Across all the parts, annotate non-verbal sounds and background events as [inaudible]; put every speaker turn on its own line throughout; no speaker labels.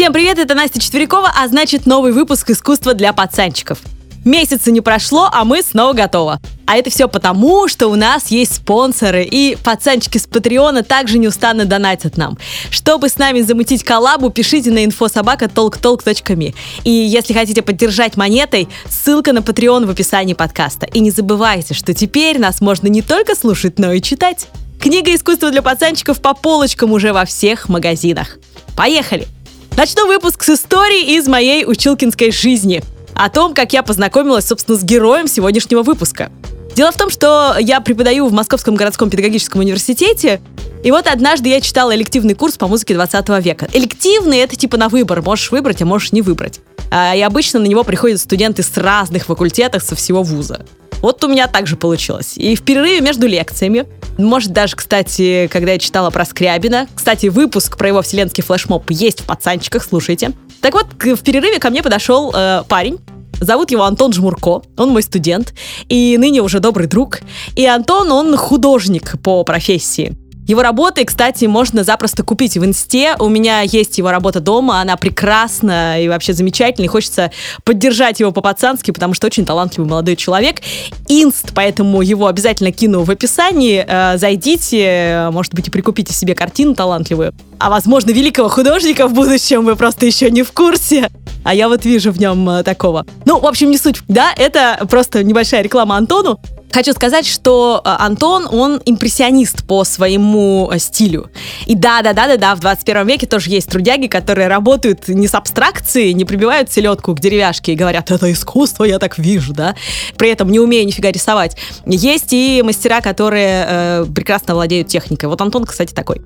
Всем привет, это Настя Четверякова, а значит новый выпуск «Искусство для пацанчиков». Месяца не прошло, а мы снова готовы. А это все потому, что у нас есть спонсоры, и пацанчики с Патреона также неустанно донатят нам. Чтобы с нами замутить коллабу, пишите на infosobaka.talktalk.me. И если хотите поддержать монетой, ссылка на Patreon в описании подкаста. И не забывайте, что теперь нас можно не только слушать, но и читать. Книга искусства для пацанчиков по полочкам уже во всех магазинах. Поехали! Начну выпуск с истории из моей училкинской жизни – о том, как я познакомилась, собственно, с героем сегодняшнего выпуска. Дело в том, что я преподаю в Московском городском педагогическом университете, и вот однажды я читала элективный курс по музыке 20 века. Элективный — это типа на выбор, можешь выбрать, а можешь не выбрать. А, и обычно на него приходят студенты с разных факультетов со всего вуза. Вот у меня так же получилось. И в перерыве между лекциями, может даже, кстати, когда я читала про Скрябина, кстати, выпуск про его вселенский флешмоб есть в пацанчиках, слушайте. Так вот, в перерыве ко мне подошел э, парень, Зовут его Антон Жмурко, он мой студент, и ныне уже добрый друг. И Антон, он художник по профессии. Его работы, кстати, можно запросто купить в инсте. У меня есть его работа дома, она прекрасна и вообще замечательная. Хочется поддержать его по-пацански, потому что очень талантливый молодой человек. Инст, поэтому его обязательно кину в описании. Э, зайдите, может быть, и прикупите себе картину талантливую. А возможно, великого художника в будущем вы просто еще не в курсе. А я вот вижу в нем э, такого. Ну, в общем, не суть. Да, это просто небольшая реклама Антону. Хочу сказать, что э, Антон, он импрессионист по своему э, стилю. И да-да-да-да-да, в 21 веке тоже есть трудяги, которые работают не с абстракцией, не прибивают селедку к деревяшке и говорят, это искусство, я так вижу, да, при этом не умея нифига рисовать. Есть и мастера, которые э, прекрасно владеют техникой. Вот Антон, кстати, такой.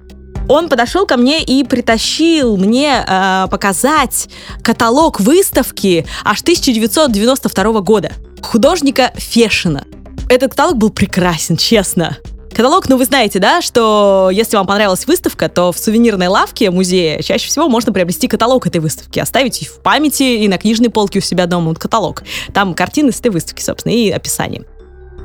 Он подошел ко мне и притащил мне э, показать каталог выставки аж 1992 года художника Фешина этот каталог был прекрасен, честно. Каталог, ну вы знаете, да, что если вам понравилась выставка, то в сувенирной лавке музея чаще всего можно приобрести каталог этой выставки, оставить в памяти и на книжной полке у себя дома вот каталог. Там картины с этой выставки, собственно, и описание.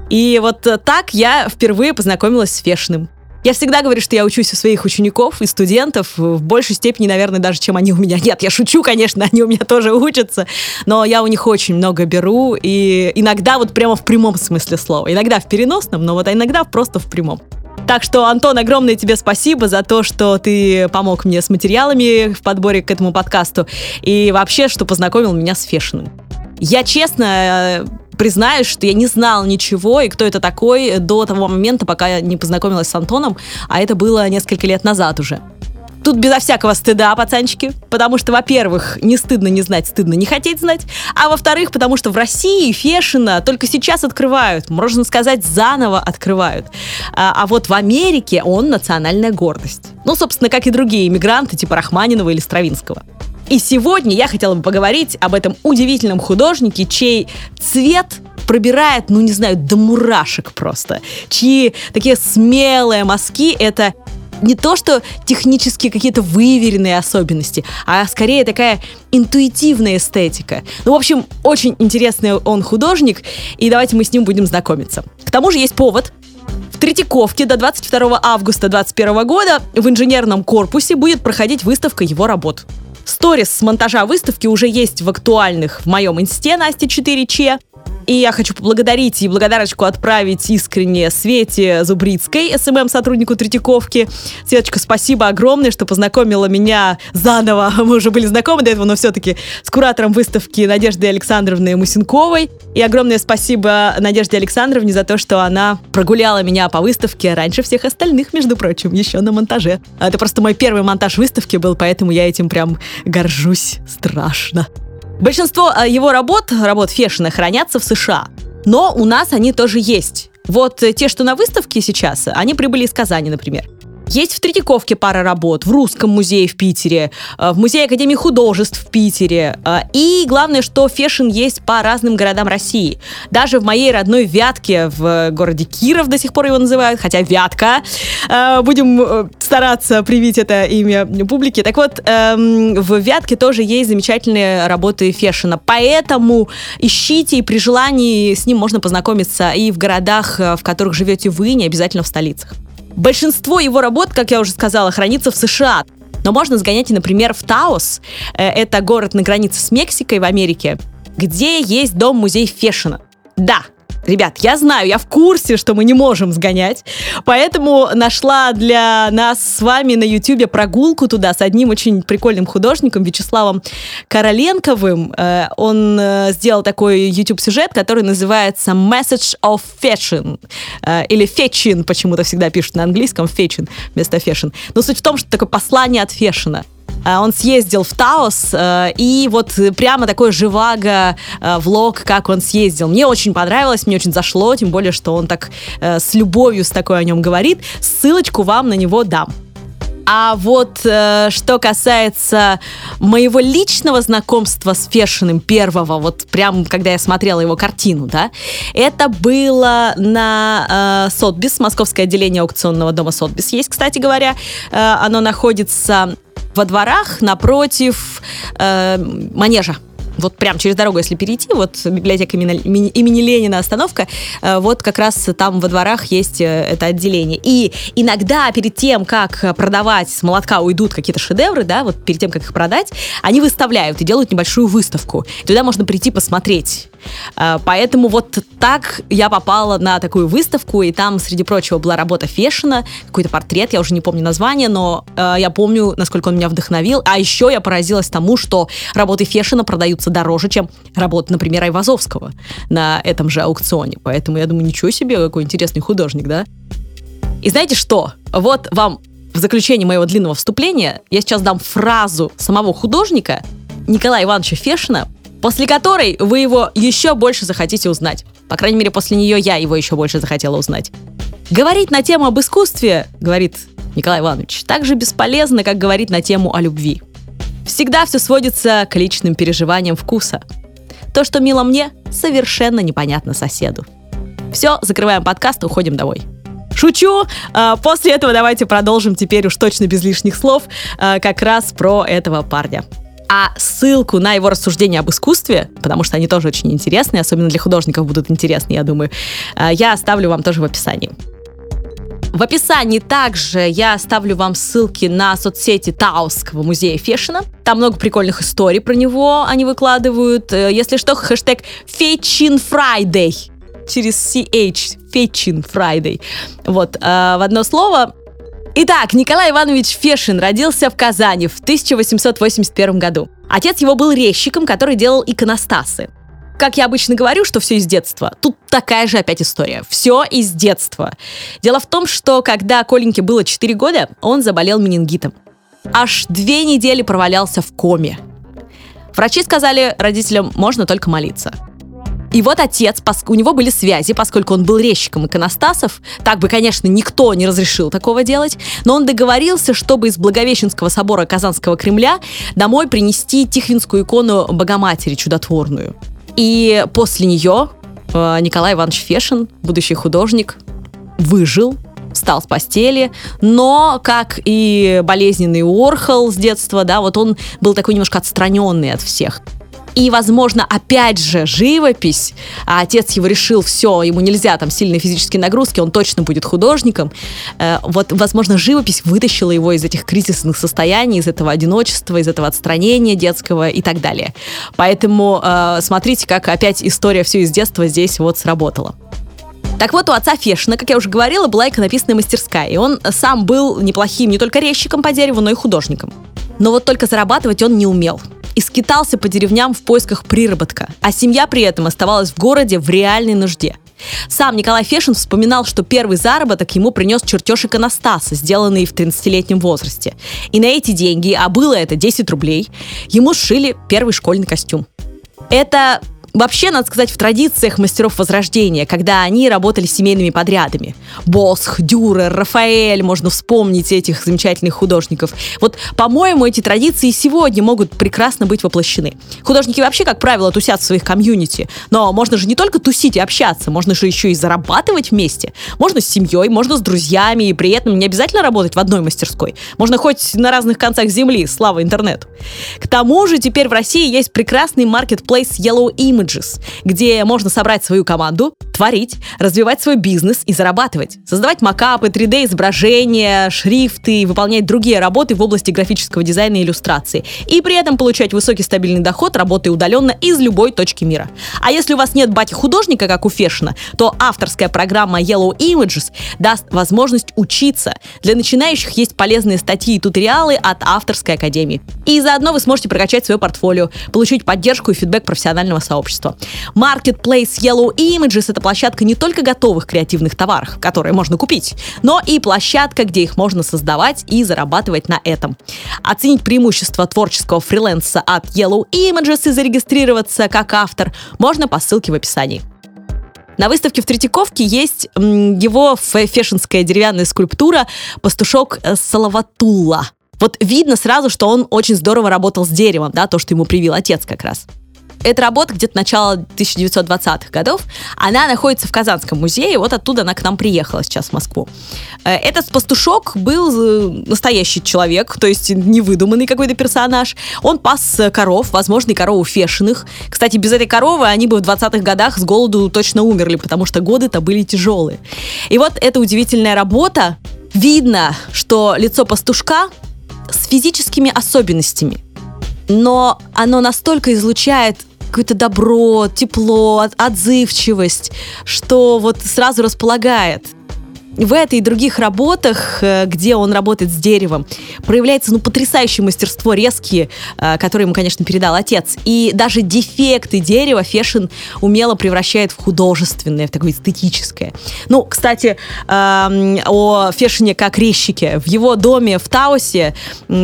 И вот так я впервые познакомилась с Фешным. Я всегда говорю, что я учусь у своих учеников и студентов в большей степени, наверное, даже, чем они у меня. Нет, я шучу, конечно, [laughs] они у меня тоже учатся, но я у них очень много беру, и иногда вот прямо в прямом смысле слова. Иногда в переносном, но вот иногда просто в прямом. Так что, Антон, огромное тебе спасибо за то, что ты помог мне с материалами в подборе к этому подкасту и вообще, что познакомил меня с Фешиным. Я честно признаюсь, что я не знал ничего и кто это такой до того момента, пока я не познакомилась с Антоном, а это было несколько лет назад уже. Тут безо всякого стыда, пацанчики, потому что, во-первых, не стыдно не знать, стыдно не хотеть знать, а во-вторых, потому что в России Фешина только сейчас открывают, можно сказать, заново открывают. А, а вот в Америке он национальная гордость. Ну, собственно, как и другие иммигранты, типа Рахманинова или Стравинского. И сегодня я хотела бы поговорить об этом удивительном художнике, чей цвет пробирает, ну не знаю, до мурашек просто, чьи такие смелые мазки — это не то, что технически какие-то выверенные особенности, а скорее такая интуитивная эстетика. Ну, в общем, очень интересный он художник, и давайте мы с ним будем знакомиться. К тому же есть повод. В Третьяковке до 22 августа 2021 года в инженерном корпусе будет проходить выставка его работ. Сторис с монтажа выставки уже есть в актуальных в моем инсте Насте 4Ч. И я хочу поблагодарить и благодарочку отправить искренне Свете Зубрицкой, СММ-сотруднику Третьяковки. Светочка, спасибо огромное, что познакомила меня заново. [laughs] Мы уже были знакомы до этого, но все-таки с куратором выставки Надежды Александровны Мусинковой. И огромное спасибо Надежде Александровне за то, что она прогуляла меня по выставке раньше всех остальных, между прочим, еще на монтаже. Это просто мой первый монтаж выставки был, поэтому я этим прям горжусь страшно. Большинство э, его работ, работ Фешина, хранятся в США. Но у нас они тоже есть. Вот э, те, что на выставке сейчас, они прибыли из Казани, например. Есть в Третьяковке пара работ, в Русском музее в Питере, э, в Музее Академии художеств в Питере. Э, и главное, что Фешин есть по разным городам России. Даже в моей родной Вятке, в городе Киров до сих пор его называют, хотя Вятка. Э, будем стараться привить это имя публике. Так вот, эм, в Вятке тоже есть замечательные работы фэшена. Поэтому ищите, и при желании с ним можно познакомиться и в городах, в которых живете вы, не обязательно в столицах. Большинство его работ, как я уже сказала, хранится в США. Но но можно сгонять и, например, в Таос. Э, это город на границе с Мексикой в Америке, где есть дом-музей фешена. Да, Ребят, я знаю, я в курсе, что мы не можем сгонять, поэтому нашла для нас с вами на YouTube прогулку туда с одним очень прикольным художником Вячеславом Короленковым. Э, он э, сделал такой YouTube-сюжет, который называется Message of Fashion. Э, или Fetching, почему-то всегда пишут на английском, Fetching вместо Fashion. Но суть в том, что такое послание от фэшена. А, он съездил в Таос, э, и вот прямо такой живаго э, влог, как он съездил. Мне очень понравилось, мне очень зашло, тем более, что он так э, с любовью с такой о нем говорит. Ссылочку вам на него дам. А вот э, что касается моего личного знакомства с Фешиным первого, вот прям когда я смотрела его картину, да, это было на э, Сотбис, московское отделение аукционного дома Сотбис есть, кстати говоря. Э, оно находится во дворах напротив э, манежа вот прям через дорогу, если перейти, вот библиотека имени, имени Ленина остановка, э, вот как раз там во дворах есть э, это отделение. И иногда перед тем, как продавать с молотка уйдут какие-то шедевры, да, вот перед тем, как их продать, они выставляют и делают небольшую выставку. Туда можно прийти посмотреть поэтому вот так я попала на такую выставку, и там, среди прочего, была работа Фешина, какой-то портрет, я уже не помню название, но э, я помню, насколько он меня вдохновил. А еще я поразилась тому, что работы Фешина продаются дороже, чем работы, например, Айвазовского на этом же аукционе. Поэтому я думаю, ничего себе, какой интересный художник, да? И знаете что? Вот вам в заключение моего длинного вступления я сейчас дам фразу самого художника Николая Ивановича Фешина, после которой вы его еще больше захотите узнать. По крайней мере, после нее я его еще больше захотела узнать. Говорить на тему об искусстве, говорит Николай Иванович, так же бесполезно, как говорить на тему о любви. Всегда все сводится к личным переживаниям вкуса. То, что мило мне, совершенно непонятно соседу. Все, закрываем подкаст и уходим домой. Шучу. А, после этого давайте продолжим теперь уж точно без лишних слов а, как раз про этого парня. А ссылку на его рассуждения об искусстве, потому что они тоже очень интересные, особенно для художников будут интересны, я думаю, э, я оставлю вам тоже в описании. В описании также я оставлю вам ссылки на соцсети Таусского музея Фешина. Там много прикольных историй про него они выкладывают. Э, если что, хэштег Fetchin Friday через CH, Fetchin Friday. Вот, э, в одно слово Итак, Николай Иванович Фешин родился в Казани в 1881 году. Отец его был резчиком, который делал иконостасы. Как я обычно говорю, что все из детства, тут такая же опять история. Все из детства. Дело в том, что когда Коленьке было 4 года, он заболел менингитом. Аж две недели провалялся в коме. Врачи сказали родителям, можно только молиться. И вот отец, у него были связи, поскольку он был резчиком иконостасов. Так бы, конечно, никто не разрешил такого делать, но он договорился, чтобы из Благовещенского собора Казанского Кремля домой принести Тихвинскую икону Богоматери чудотворную. И после нее э, Николай Иванович Фешин, будущий художник, выжил, встал с постели, но, как и болезненный Уорхол с детства, да, вот он был такой немножко отстраненный от всех. И, возможно, опять же, живопись, а отец его решил, все, ему нельзя там сильные физические нагрузки, он точно будет художником. Э, вот, возможно, живопись вытащила его из этих кризисных состояний, из этого одиночества, из этого отстранения детского и так далее. Поэтому э, смотрите, как опять история все из детства здесь вот сработала. Так вот, у отца Фешина, как я уже говорила, была иконописная мастерская, и он сам был неплохим не только резчиком по дереву, но и художником. Но вот только зарабатывать он не умел и скитался по деревням в поисках приработка, а семья при этом оставалась в городе в реальной нужде. Сам Николай Фешин вспоминал, что первый заработок ему принес чертеж иконостаса, сделанный в 13-летнем возрасте. И на эти деньги, а было это 10 рублей, ему сшили первый школьный костюм. Это Вообще, надо сказать, в традициях мастеров Возрождения, когда они работали семейными подрядами. Босх, Дюрер, Рафаэль, можно вспомнить этих замечательных художников. Вот, по-моему, эти традиции сегодня могут прекрасно быть воплощены. Художники вообще, как правило, тусят в своих комьюнити. Но можно же не только тусить и общаться, можно же еще и зарабатывать вместе. Можно с семьей, можно с друзьями, и при этом не обязательно работать в одной мастерской. Можно хоть на разных концах земли, слава интернету. К тому же теперь в России есть прекрасный маркетплейс Yellow Image, Images, где можно собрать свою команду, творить, развивать свой бизнес и зарабатывать, создавать макапы, 3D-изображения, шрифты, выполнять другие работы в области графического дизайна и иллюстрации, и при этом получать высокий стабильный доход, работая удаленно из любой точки мира. А если у вас нет бати-художника, как у Фешина, то авторская программа Yellow Images даст возможность учиться. Для начинающих есть полезные статьи и туториалы от авторской академии. И заодно вы сможете прокачать свое портфолио, получить поддержку и фидбэк профессионального сообщества. Marketplace Yellow Images — это площадка не только готовых креативных товаров, которые можно купить, но и площадка, где их можно создавать и зарабатывать на этом. Оценить преимущества творческого фриланса от Yellow Images и зарегистрироваться как автор можно по ссылке в описании. На выставке в Третьяковке есть его фешенская деревянная скульптура «Пастушок Салаватулла». Вот видно сразу, что он очень здорово работал с деревом, да, то, что ему привил отец как раз. Эта работа где-то начала 1920-х годов. Она находится в Казанском музее, вот оттуда она к нам приехала сейчас в Москву. Э, этот пастушок был э, настоящий человек, то есть невыдуманный какой-то персонаж. Он пас коров, возможно, и корову фешиных. Кстати, без этой коровы они бы в 20-х годах с голоду точно умерли, потому что годы-то были тяжелые. И вот эта удивительная работа. Видно, что лицо пастушка с физическими особенностями но оно настолько излучает какое-то добро, тепло, отзывчивость, что вот сразу располагает в этой и других работах, э, где он работает с деревом, проявляется ну, потрясающее мастерство резкие, э, которое ему, конечно, передал отец. И даже дефекты дерева Фешин умело превращает в художественное, в такое эстетическое. Ну, кстати, эм, о Фешине как резчике. В его доме в Таусе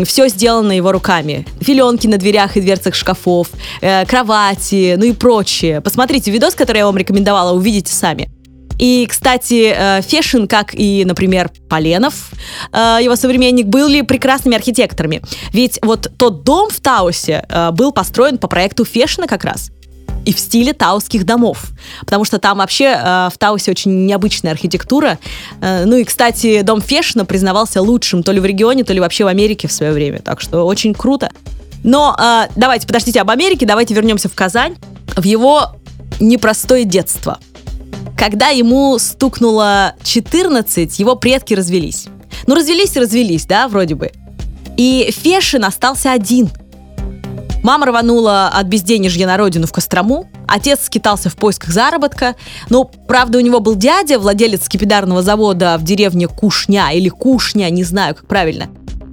все сделано его руками. Филенки на дверях и дверцах шкафов, э, кровати, ну и прочее. Посмотрите видос, который я вам рекомендовала, увидите сами. И, кстати, э, Фешин, как и, например, Поленов, э, его современник, были прекрасными архитекторами. Ведь вот тот дом в Таусе э, был построен по проекту Фешина как раз и в стиле таусских домов. Потому что там вообще э, в Таусе очень необычная архитектура. Э, ну и, кстати, дом Фешина признавался лучшим то ли в регионе, то ли вообще в Америке в свое время. Так что очень круто. Но э, давайте, подождите об Америке, давайте вернемся в Казань, в его непростое детство – когда ему стукнуло 14, его предки развелись. Ну, развелись и развелись, да, вроде бы. И Фешин остался один. Мама рванула от безденежья на родину в Кострому, отец скитался в поисках заработка, но, правда, у него был дядя, владелец скипидарного завода в деревне Кушня или Кушня, не знаю, как правильно.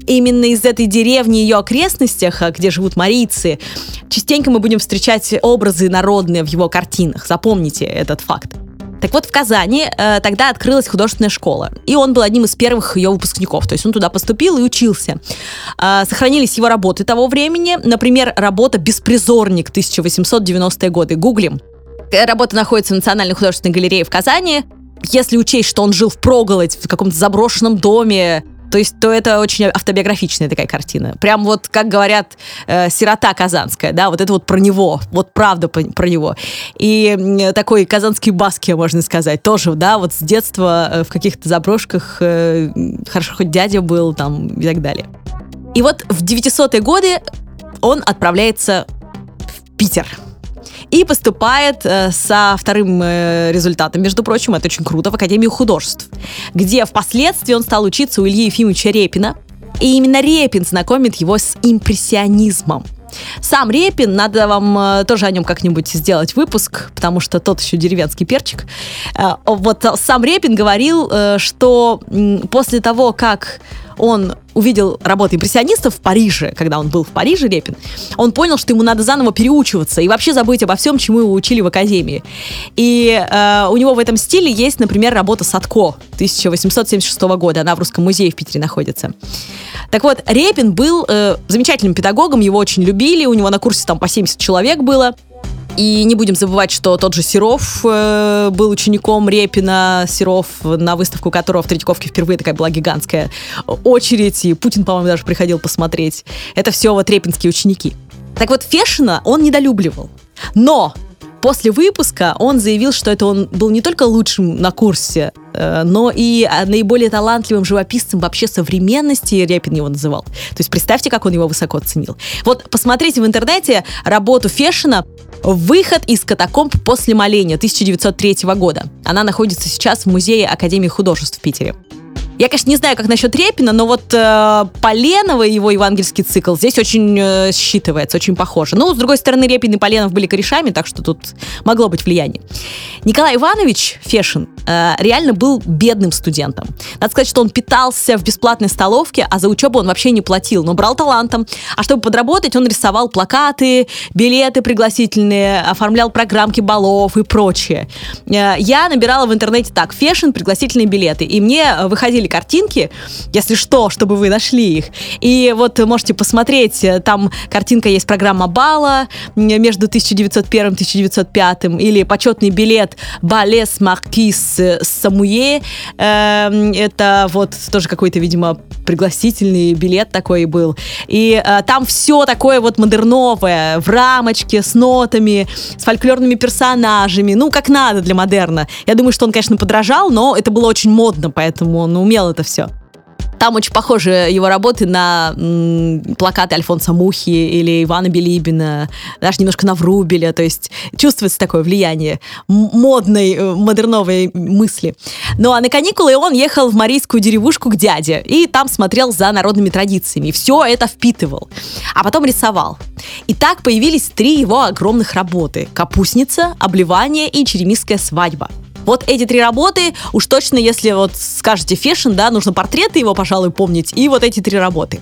Именно из этой деревни и ее окрестностях, где живут марийцы, частенько мы будем встречать образы народные в его картинах. Запомните этот факт. Так вот, в Казани э, тогда открылась художественная школа, и он был одним из первых ее выпускников, то есть он туда поступил и учился. Э, сохранились его работы того времени, например, работа «Беспризорник» 1890-е годы, гуглим. Э, работа находится в Национальной художественной галерее в Казани. Если учесть, что он жил в проголодь, в каком-то заброшенном доме, то есть, то это очень автобиографичная такая картина. Прям вот, как говорят, э, сирота казанская, да, вот это вот про него, вот правда про, него. И такой казанский баски, можно сказать, тоже, да, вот с детства э, в каких-то заброшках, э, хорошо, хоть дядя был там и так далее. И вот в 900-е годы он отправляется в Питер – и поступает э, со вторым э, результатом, между прочим, это очень круто, в Академию художеств, где впоследствии он стал учиться у Ильи Ефимовича Репина, и именно Репин знакомит его с импрессионизмом. Сам Репин, надо вам э, тоже о нем как-нибудь сделать выпуск, потому что тот еще деревенский перчик. Вот сам Репин говорил, что после того, как он увидел работы импрессионистов в Париже, когда он был в Париже, Репин, он понял, что ему надо заново переучиваться и вообще забыть обо всем, чему его учили в академии. И э, у него в этом стиле есть, например, работа Садко 1876 года. Она в Русском музее в Питере находится. Так вот, Репин был э, замечательным педагогом, его очень любили, у него на курсе там по 70 человек было. И не будем забывать, что тот же Серов э, был учеником Репина, Серов, на выставку которого в Третьяковке впервые такая была гигантская очередь, и Путин, по-моему, даже приходил посмотреть. Это все вот репинские ученики. Так вот, Фешина он недолюбливал. Но после выпуска он заявил, что это он был не только лучшим на курсе, э, но и наиболее талантливым живописцем вообще современности, Репин его называл. То есть представьте, как он его высоко ценил. Вот посмотрите в интернете работу Фешина «Выход из катакомб после моления» 1903 года. Она находится сейчас в Музее Академии художеств в Питере. Я, конечно, не знаю, как насчет Репина, но вот э, Поленова его евангельский цикл здесь очень э, считывается, очень похоже. Ну, с другой стороны, Репин и Поленов были корешами, так что тут могло быть влияние. Николай Иванович Фешин э, реально был бедным студентом. Надо сказать, что он питался в бесплатной столовке, а за учебу он вообще не платил, но брал талантом. А чтобы подработать, он рисовал плакаты, билеты пригласительные, оформлял программки балов и прочее. Э, я набирала в интернете так, Фешин, пригласительные билеты, и мне выходили картинки, если что, чтобы вы нашли их. И вот можете посмотреть, э, там картинка есть программа Бала между 1901 и 1905 или почетный билет Балес Маркис Самуе. Эм, это вот тоже какой-то, видимо, пригласительный билет такой был. И э, там все такое вот модерновое, в рамочке, с нотами, с фольклорными персонажами, ну, как надо для модерна. Я думаю, что он, конечно, подражал, но это было очень модно, поэтому он умел это все. Там очень похожи его работы на м, плакаты Альфонса Мухи или Ивана Белибина, даже немножко на Врубеля, то есть чувствуется такое влияние модной, э, модерновой мысли. Ну а на каникулы он ехал в марийскую деревушку к дяде и там смотрел за народными традициями, все это впитывал, а потом рисовал. И так появились три его огромных работы – «Капустница», «Обливание» и «Черемисская свадьба». Вот эти три работы, уж точно, если вот скажете фешн, да, нужно портреты его, пожалуй, помнить, и вот эти три работы.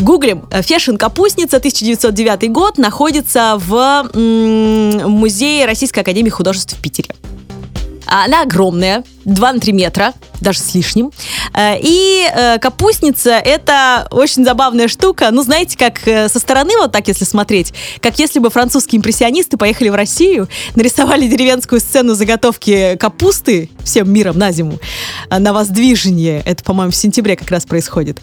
Гуглим. Фешин Капустница, 1909 год, находится в м- Музее Российской Академии Художеств в Питере. Она огромная, 2 на 3 метра, даже с лишним. Э, и э, капустница — это очень забавная штука. Ну, знаете, как э, со стороны вот так, если смотреть, как если бы французские импрессионисты поехали в Россию, нарисовали деревенскую сцену заготовки капусты всем миром на зиму, на воздвижение. Это, по-моему, в сентябре как раз происходит.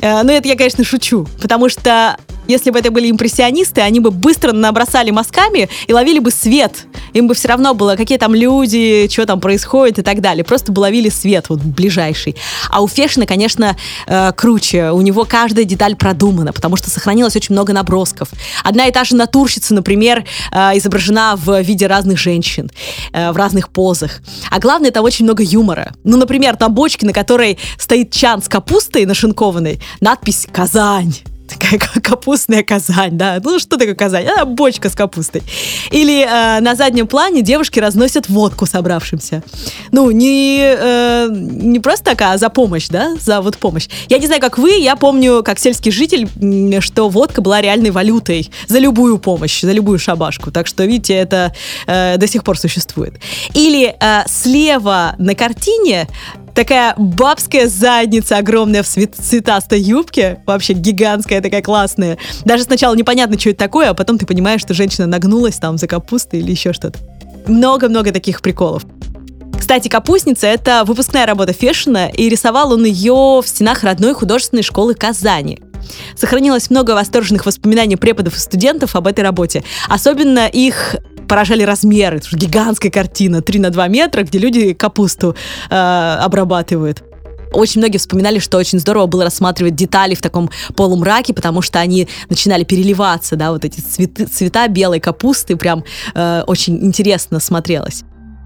Но это я, конечно, шучу, потому что если бы это были импрессионисты, они бы быстро набросали мазками и ловили бы свет. Им бы все равно было, какие там люди, что там происходит и так далее. Просто бы ловили свет вот ближайший. А у Фешина, конечно, э, круче. У него каждая деталь продумана, потому что сохранилось очень много набросков. Одна и та же натурщица, например, э, изображена в виде разных женщин, э, в разных позах. А главное, там очень много юмора. Ну, например, на бочке, на которой стоит чан с капустой нашинкованной, надпись «Казань» такая капустная Казань, да. Ну, что такое Казань? А, бочка с капустой. Или э, на заднем плане девушки разносят водку собравшимся. Ну, не, э, не просто такая, а за помощь, да, за вот помощь. Я не знаю, как вы, я помню, как сельский житель, что водка была реальной валютой за любую помощь, за любую шабашку. Так что, видите, это э, до сих пор существует. Или э, слева на картине такая бабская задница огромная в цветастой юбке, вообще гигантская такая классная. Даже сначала непонятно, что это такое, а потом ты понимаешь, что женщина нагнулась там за капустой или еще что-то. Много-много таких приколов. Кстати, «Капустница» — это выпускная работа Фешина, и рисовал он ее в стенах родной художественной школы Казани. Сохранилось много восторженных воспоминаний преподов и студентов об этой работе. Особенно их поражали размеры. Это гигантская картина, 3 на 2 метра, где люди капусту э, обрабатывают очень многие вспоминали, что очень здорово было рассматривать детали в таком полумраке, потому что они начинали переливаться, да, вот эти цветы, цвета белой капусты, прям э, очень интересно смотрелось.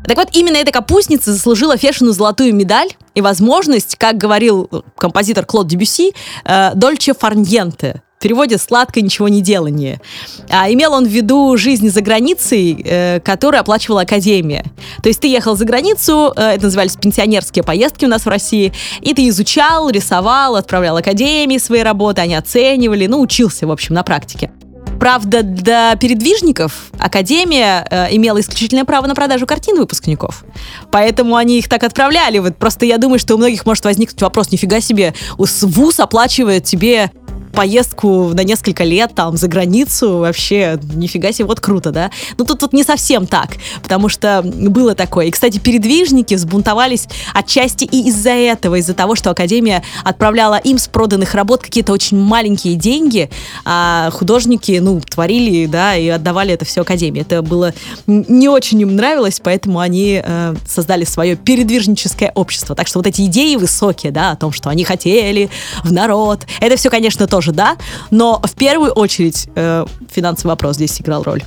Так вот, именно эта капустница заслужила Фешину золотую медаль и возможность, как говорил композитор Клод Дебюси, э, «дольче фарньенте», переводе «сладкое ничего не делание». А, имел он в виду жизнь за границей, э, которую оплачивала Академия. То есть ты ехал за границу, э, это назывались пенсионерские поездки у нас в России, и ты изучал, рисовал, отправлял Академии свои работы, они оценивали, ну, учился, в общем, на практике. Правда, для передвижников Академия э, имела исключительное право на продажу картин выпускников. Поэтому они их так отправляли. Вот просто я думаю, что у многих может возникнуть вопрос, нифига себе, ВУЗ оплачивает тебе поездку на несколько лет там за границу, вообще нифига себе, вот круто, да? Ну тут, тут не совсем так, потому что было такое. И, кстати, передвижники взбунтовались отчасти и из-за этого, из-за того, что Академия отправляла им с проданных работ какие-то очень маленькие деньги, а художники, ну, творили, да, и отдавали это все Академии. Это было не очень им нравилось, поэтому они э, создали свое передвижническое общество. Так что вот эти идеи высокие, да, о том, что они хотели в народ, это все, конечно, тоже, да, но в первую очередь э, финансовый вопрос здесь играл роль.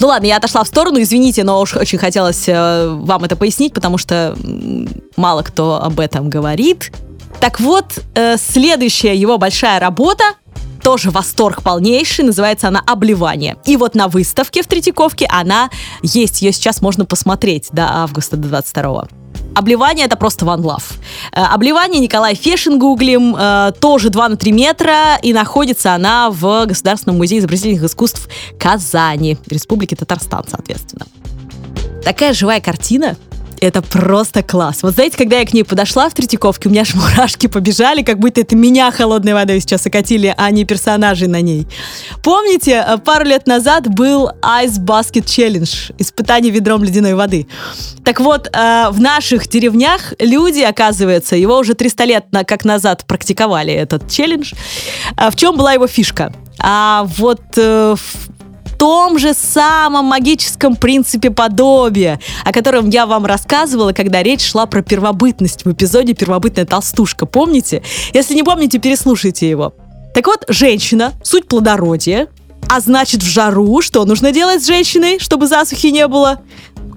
Ну ладно, я отошла в сторону, извините, но уж очень хотелось э, вам это пояснить, потому что мало кто об этом говорит. Так вот, э, следующая его большая работа тоже восторг полнейший, называется она «Обливание». И вот на выставке в Третьяковке она есть, ее сейчас можно посмотреть до августа до 22 Обливание это просто one love. Э, обливание Николай Фешин гуглим, э, тоже 2 на 3 метра, и находится она в Государственном музее изобразительных искусств Казани, Республики Татарстан, соответственно. Такая живая картина, это просто класс. Вот знаете, когда я к ней подошла в Третьяковке, у меня аж мурашки побежали, как будто это меня холодной водой сейчас окатили, а не персонажей на ней. Помните, э, пару лет назад был Ice Basket Challenge, испытание ведром ледяной воды. Так вот, э, в наших деревнях люди, оказывается, его уже 300 лет как назад практиковали, этот челлендж. Э, в чем была его фишка? А вот том же самом магическом принципе подобия, о котором я вам рассказывала, когда речь шла про первобытность в эпизоде «Первобытная толстушка». Помните? Если не помните, переслушайте его. Так вот, женщина, суть плодородия, а значит в жару что нужно делать с женщиной, чтобы засухи не было?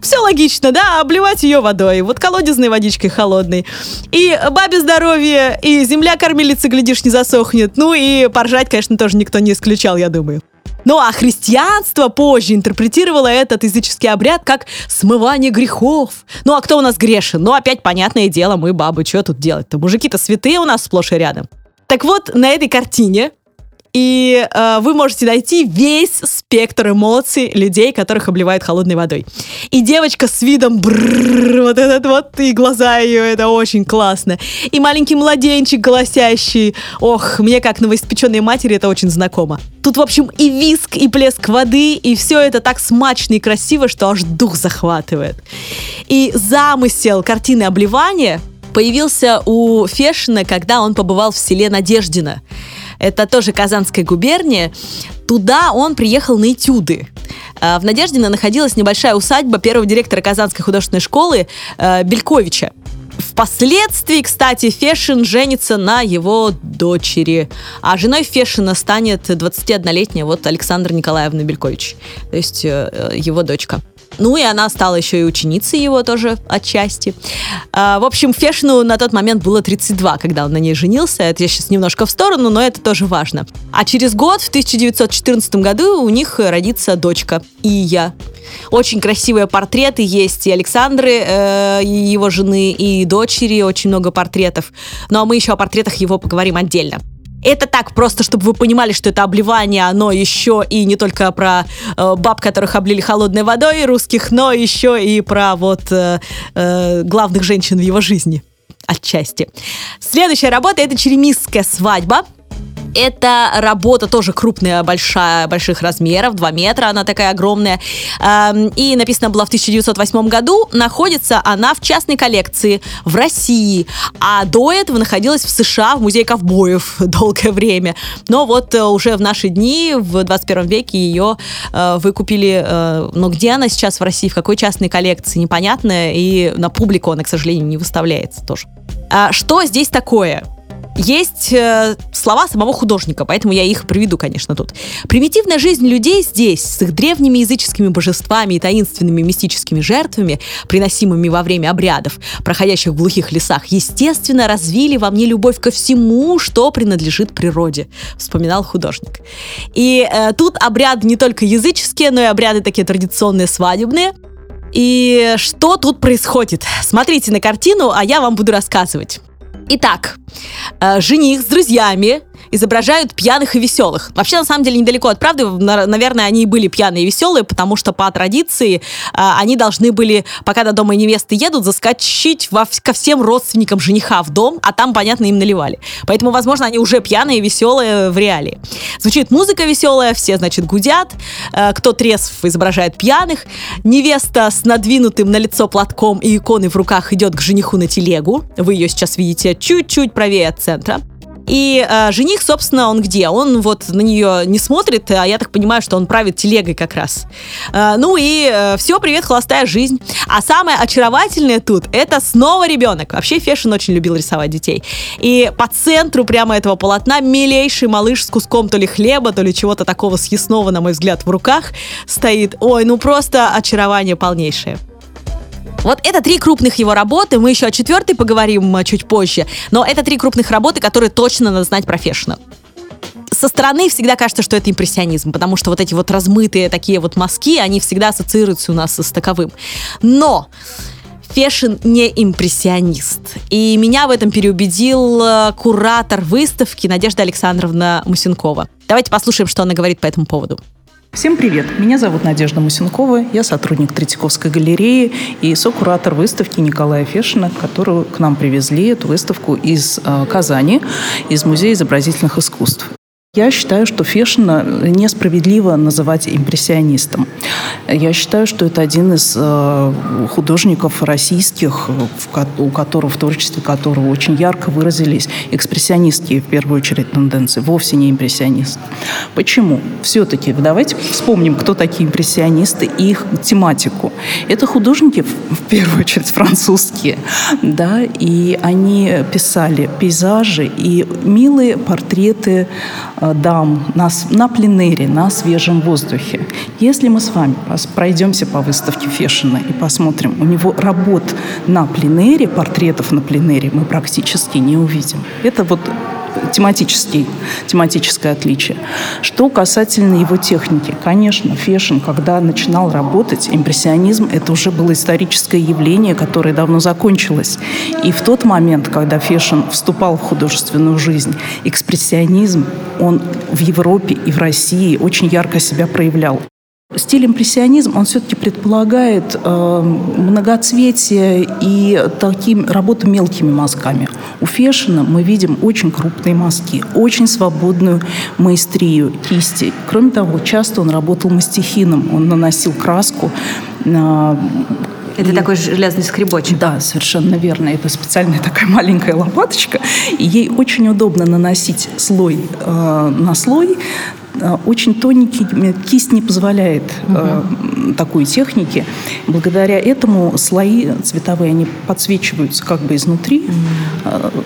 Все логично, да, обливать ее водой, вот колодезной водичкой холодной. И бабе здоровье, и земля кормилица, глядишь, не засохнет. Ну и поржать, конечно, тоже никто не исключал, я думаю. Ну а христианство позже интерпретировало этот языческий обряд как смывание грехов. Ну а кто у нас грешен? Ну опять понятное дело, мы бабы, что тут делать-то? Мужики-то святые у нас сплошь и рядом. Так вот, на этой картине и э, вы можете найти весь спектр эмоций людей, которых обливают холодной водой. И девочка с видом брррр, вот этот вот, и глаза ее, это очень классно. И маленький младенчик голосящий. Ох, мне как новоиспеченной матери это очень знакомо. Тут, в общем, и виск, и плеск воды, и все это так смачно и красиво, что аж дух захватывает. И замысел картины обливания появился у Фешина, когда он побывал в селе Надеждино это тоже Казанская губерния, туда он приехал на этюды. А, в Надеждино находилась небольшая усадьба первого директора Казанской художественной школы э, Бельковича. Впоследствии, кстати, Фешин женится на его дочери, а женой Фешина станет 21-летняя вот Александра Николаевна Белькович, то есть э, э, его дочка. Ну и она стала еще и ученицей его тоже отчасти. А, в общем, Фешну на тот момент было 32, когда он на ней женился. Это я сейчас немножко в сторону, но это тоже важно. А через год, в 1914 году, у них родится дочка Ия. Очень красивые портреты есть и Александры, э, его жены, и дочери, очень много портретов. Ну а мы еще о портретах его поговорим отдельно. Это так, просто чтобы вы понимали, что это обливание, оно еще и не только про э, баб, которых облили холодной водой русских, но еще и про вот э, э, главных женщин в его жизни отчасти. Следующая работа это черемисская свадьба. Это работа тоже крупная, большая, больших размеров, 2 метра, она такая огромная. Эм, и написана была в 1908 году. Находится она в частной коллекции в России. А до этого находилась в США, в музее ковбоев [laughs] долгое время. Но вот э, уже в наши дни, в 21 веке ее э, выкупили. Э, но где она сейчас в России, в какой частной коллекции, непонятно. И на публику она, к сожалению, не выставляется тоже. А что здесь такое? Есть э, слова самого художника, поэтому я их приведу, конечно, тут. Примитивная жизнь людей здесь, с их древними языческими божествами и таинственными мистическими жертвами, приносимыми во время обрядов, проходящих в глухих лесах, естественно, развили во мне любовь ко всему, что принадлежит природе, вспоминал художник. И э, тут обряды не только языческие, но и обряды такие традиционные свадебные. И что тут происходит? Смотрите на картину, а я вам буду рассказывать. Итак, э, жених с друзьями изображают пьяных и веселых. Вообще, на самом деле, недалеко от правды. Наверное, они и были пьяные и веселые, потому что по традиции а, они должны были, пока до дома невесты едут, заскочить во, ко всем родственникам жениха в дом, а там, понятно, им наливали. Поэтому, возможно, они уже пьяные и веселые в реалии. Звучит музыка веселая, все, значит, гудят. А, кто трезв изображает пьяных. Невеста с надвинутым на лицо платком и иконой в руках идет к жениху на телегу. Вы ее сейчас видите чуть-чуть правее от центра. И э, жених, собственно, он где? Он вот на нее не смотрит, а я так понимаю, что он правит телегой как раз. Э, ну и э, все, привет, холостая жизнь. А самое очаровательное тут, это снова ребенок. Вообще Фешин очень любил рисовать детей. И по центру прямо этого полотна милейший малыш с куском то ли хлеба, то ли чего-то такого съестного, на мой взгляд, в руках стоит. Ой, ну просто очарование полнейшее. Вот это три крупных его работы. Мы еще о четвертой поговорим а, чуть позже. Но это три крупных работы, которые точно надо знать профессионально со стороны всегда кажется, что это импрессионизм, потому что вот эти вот размытые такие вот мазки, они всегда ассоциируются у нас с таковым. Но Фешин не импрессионист. И меня в этом переубедил а, куратор выставки Надежда Александровна Мусенкова. Давайте послушаем, что она говорит по этому поводу.
Всем привет! Меня зовут Надежда Мусенкова, я сотрудник Третьяковской галереи и сокуратор выставки Николая Фешина, которую к нам привезли, эту выставку из э, Казани, из Музея изобразительных искусств. Я считаю, что Фешина несправедливо называть импрессионистом. Я считаю, что это один из э, художников российских, у которого, в творчестве которого очень ярко выразились экспрессионистские, в первую очередь, тенденции, вовсе не импрессионист. Почему? Все-таки давайте вспомним, кто такие импрессионисты и их тематику. Это художники, в первую очередь, французские, да, и они писали пейзажи и милые портреты дам на, на пленэре, на свежем воздухе. Если мы с вами пройдемся по выставке Фешина и посмотрим, у него работ на пленэре, портретов на пленэре мы практически не увидим. Это вот тематический, тематическое отличие. Что касательно его техники, конечно, Фешин, когда начинал работать, импрессионизм, это уже было историческое явление, которое давно закончилось. И в тот момент, когда Фешин вступал в художественную жизнь, экспрессионизм, он в Европе и в России очень ярко себя проявлял. Стиль импрессионизм, он все-таки предполагает э, многоцветие и такие работу мелкими мазками. У Фешина мы видим очень крупные мазки, очень свободную маэстрию кисти. Кроме того, часто он работал мастихином, он наносил краску
на это и... такой железный скребочек.
Да, совершенно верно. Это специальная такая маленькая лопаточка. И ей очень удобно наносить слой э, на слой Э, очень тоненький, кисть не позволяет угу. такой техники. Благодаря этому слои цветовые, они подсвечиваются как бы изнутри. Угу.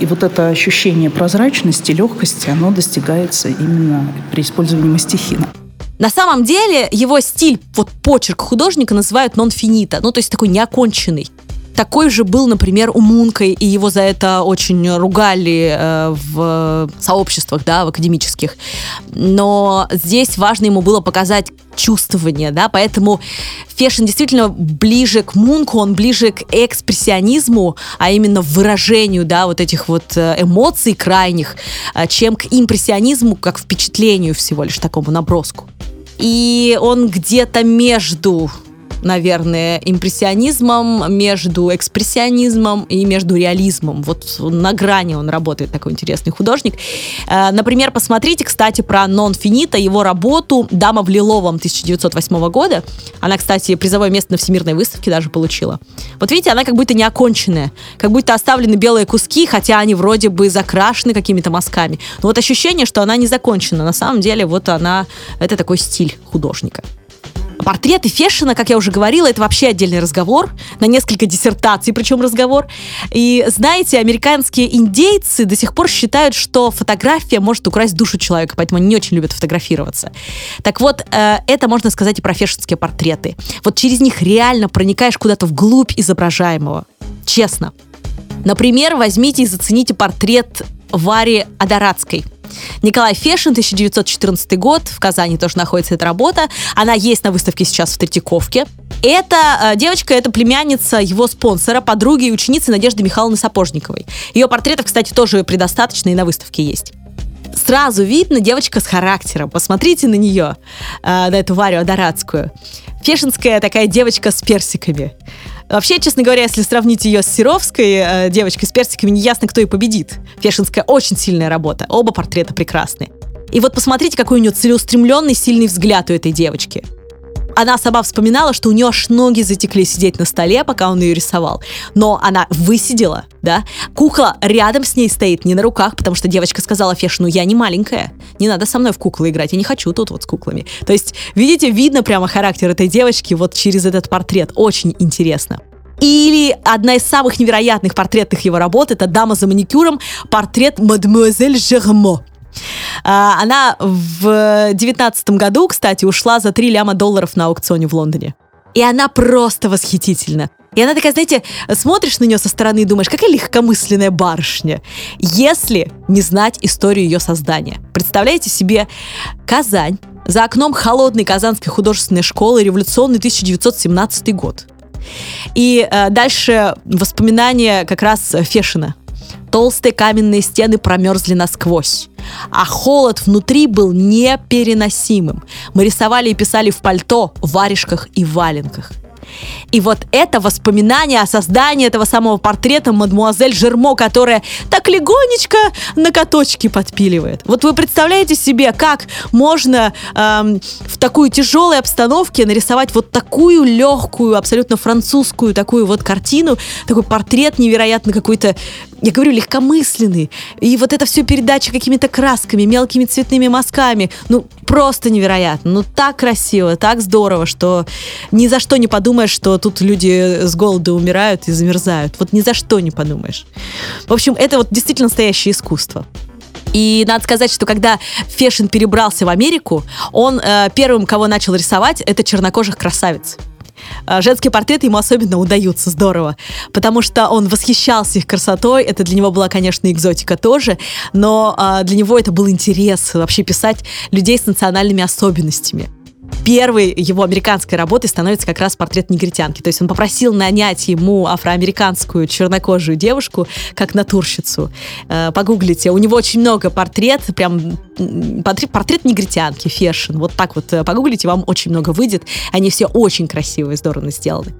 И вот это ощущение прозрачности, легкости, оно достигается именно при использовании мастихина.
На самом деле его стиль, вот почерк художника называют нон-финита, ну то есть такой неоконченный. Такой же был, например, у Мункой, и его за это очень ругали э, в сообществах, да, в академических. Но здесь важно ему было показать чувствование, да, поэтому Фешин действительно ближе к Мунку, он ближе к экспрессионизму, а именно выражению, да, вот этих вот э, эмоций крайних, э, чем к импрессионизму, как впечатлению всего лишь такому наброску. И он где-то между наверное, импрессионизмом, между экспрессионизмом и между реализмом. Вот на грани он работает, такой интересный художник. Э, например, посмотрите, кстати, про Нон Финита, его работу «Дама в лиловом» 1908 года. Она, кстати, призовое место на Всемирной выставке даже получила. Вот видите, она как будто не оконченная, как будто оставлены белые куски, хотя они вроде бы закрашены какими-то мазками. Но вот ощущение, что она не закончена. На самом деле, вот она, это такой стиль художника. Портреты Фешина, как я уже говорила, это вообще отдельный разговор, на несколько диссертаций причем разговор. И знаете, американские индейцы до сих пор считают, что фотография может украсть душу человека, поэтому они не очень любят фотографироваться. Так вот, э, это можно сказать и про фешинские портреты. Вот через них реально проникаешь куда-то вглубь изображаемого. Честно. Например, возьмите и зацените портрет Вари Адарадской – Николай Фешин, 1914 год, в Казани тоже находится эта работа. Она есть на выставке сейчас в Третьяковке. Эта э, девочка, это племянница его спонсора, подруги и ученицы Надежды Михайловны Сапожниковой. Ее портретов, кстати, тоже предостаточно и на выставке есть. сразу видно девочка с характером. Посмотрите на нее, э, на эту Варю Адорадскую. Фешинская такая девочка с персиками. Вообще, честно говоря, если сравнить ее с Серовской э, девочкой с персиками, не ясно, кто и победит. Фешинская очень сильная работа. Оба портрета прекрасны. И вот посмотрите, какой у нее целеустремленный, сильный взгляд у этой девочки. Она сама вспоминала, что у нее аж ноги затекли сидеть на столе, пока он ее рисовал. Но она высидела, да. Кукла рядом с ней стоит, не на руках, потому что девочка сказала Феш, ну я не маленькая, не надо со мной в куклы играть, я не хочу тут вот с куклами. То есть, видите, видно прямо характер этой девочки вот через этот портрет. Очень интересно. Или одна из самых невероятных портретных его работ это «Дама за маникюром», портрет мадемуазель Жермо. А, она в девятнадцатом году, кстати, ушла за 3 ляма долларов на аукционе в Лондоне. И она просто восхитительна. И она такая, знаете, смотришь на нее со стороны и думаешь, какая легкомысленная барышня, если не знать историю ее создания. Представляете себе Казань, за окном холодной Казанской художественной школы, революционный 1917 год. И э, дальше воспоминания как раз Фешина. Толстые каменные стены промерзли насквозь а холод внутри был непереносимым. Мы рисовали и писали в пальто, варежках и валенках. И вот это воспоминание о создании этого самого портрета мадмуазель Жермо, которая так легонечко на каточки подпиливает. Вот вы представляете себе, как можно эм, в такой тяжелой обстановке нарисовать вот такую легкую, абсолютно французскую такую вот картину, такой портрет невероятно какой-то я говорю, легкомысленный. И вот это все передача какими-то красками, мелкими цветными мазками. Ну, просто невероятно. Ну, так красиво, так здорово, что ни за что не подумаешь, что тут люди с голода умирают и замерзают. Вот ни за что не подумаешь. В общем, это вот действительно настоящее искусство. И надо сказать, что когда Фешин перебрался в Америку, он э, первым, кого начал рисовать, это чернокожих красавиц. А, женские портреты ему особенно удаются здорово, потому что он восхищался их красотой. Это для него была, конечно, экзотика тоже, но а, для него это был интерес вообще писать людей с национальными особенностями первой его американской работой становится как раз портрет негритянки. То есть он попросил нанять ему афроамериканскую чернокожую девушку как натурщицу. Э, погуглите, у него очень много портрет, прям портрет, негритянки, фешн. Вот так вот э, погуглите, вам очень много выйдет. Они все очень красивые, здорово сделаны.